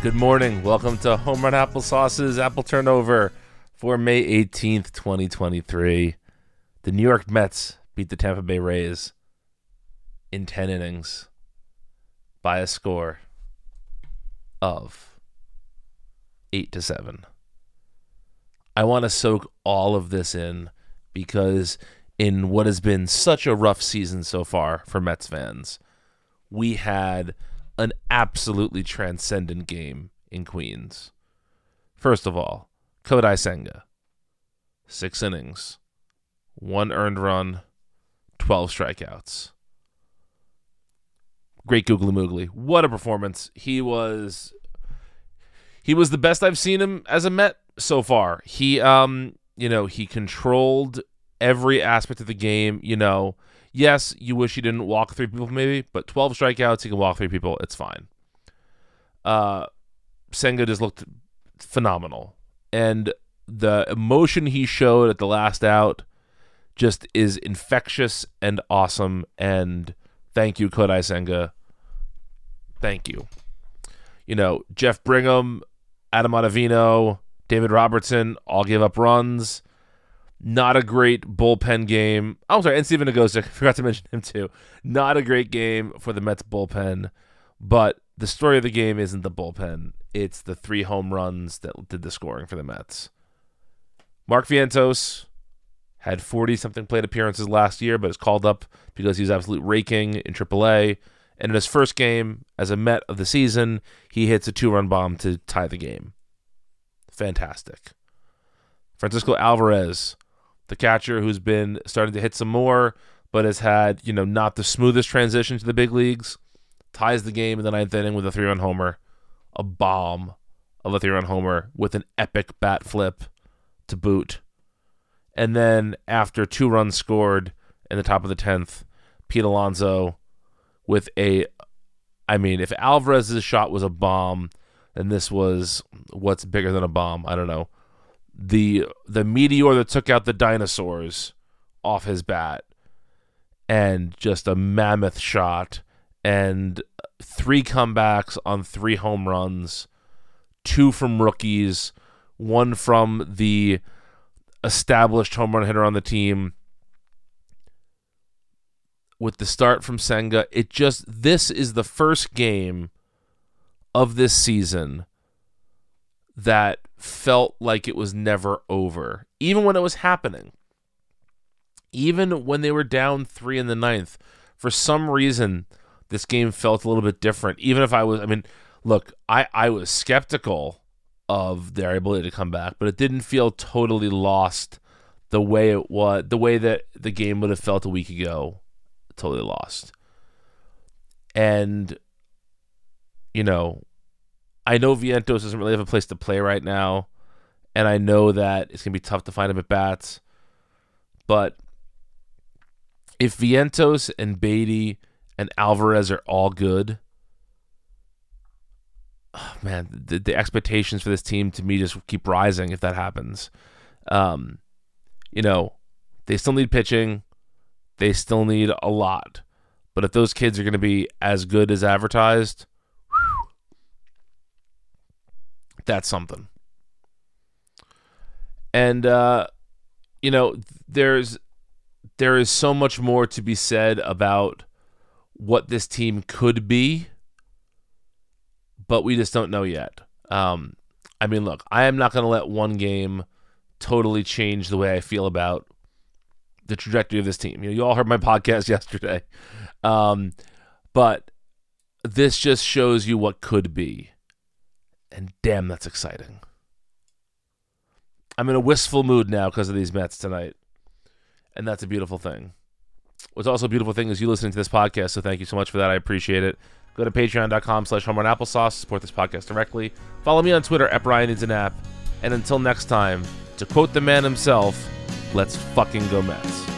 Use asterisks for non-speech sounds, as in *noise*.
Good morning. Welcome to Home Run Applesauce's Apple Turnover for May 18th, 2023. The New York Mets beat the Tampa Bay Rays in 10 innings by a score of 8 to 7. I want to soak all of this in because in what has been such a rough season so far for Mets fans, we had an absolutely transcendent game in Queens. First of all, Kodai Senga. Six innings, one earned run, 12 strikeouts. Great googly moogly. What a performance. He was he was the best I've seen him as a Met so far. He um, you know, he controlled every aspect of the game, you know, Yes, you wish he didn't walk three people, maybe, but 12 strikeouts, he can walk three people. It's fine. Uh, Senga just looked phenomenal. And the emotion he showed at the last out just is infectious and awesome. And thank you, Kodai Senga. Thank you. You know, Jeff Brigham, Adam Ottavino, David Robertson all gave up runs. Not a great bullpen game. Oh, I'm sorry, and Stephen Nogosek, forgot to mention him too. Not a great game for the Mets bullpen, but the story of the game isn't the bullpen. It's the three home runs that did the scoring for the Mets. Mark Vientos had 40 something plate appearances last year, but is called up because he's absolutely raking in AAA. And in his first game as a Met of the season, he hits a two run bomb to tie the game. Fantastic. Francisco Alvarez the catcher who's been starting to hit some more, but has had, you know, not the smoothest transition to the big leagues. Ties the game in the ninth inning with a three run homer. A bomb of a three run homer with an epic bat flip to boot. And then after two runs scored in the top of the 10th, Pete Alonso with a. I mean, if Alvarez's shot was a bomb, then this was what's bigger than a bomb. I don't know the the meteor that took out the dinosaurs off his bat and just a mammoth shot and three comebacks on three home runs two from rookies one from the established home run hitter on the team. With the start from Senga it just this is the first game of this season that felt like it was never over, even when it was happening. Even when they were down three in the ninth, for some reason, this game felt a little bit different. Even if I was, I mean, look, I, I was skeptical of their ability to come back, but it didn't feel totally lost the way it was, the way that the game would have felt a week ago. Totally lost. And, you know, I know Vientos doesn't really have a place to play right now, and I know that it's gonna be tough to find him at bats. But if Vientos and Baty and Alvarez are all good, oh man, the, the, expectations for this team to me just keep rising if that happens. Um, you know, they still need pitching, they still need a lot. But if those kids are going to be as good as advertised, that's something. And uh, you know, there's there is so much more to be said about what this team could be, but we just don't know yet. Um, I mean, look, I am not going to let one game totally change the way I feel about the trajectory of this team. You know, you all heard my *laughs* podcast yesterday, um, but this just shows you what could be. And damn, that's exciting. I'm in a wistful mood now because of these Mets tonight. And that's a beautiful thing. What's also a beautiful thing is you listening to this podcast, so thank you so much for that. I appreciate it. Go to patreon.com slash home applesauce, support this podcast directly. Follow me on Twitter at Brian Needs an App. And until next time, to quote the man himself, let's fucking go Mets.